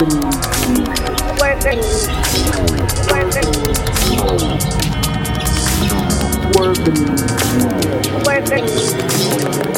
working, working, working, working.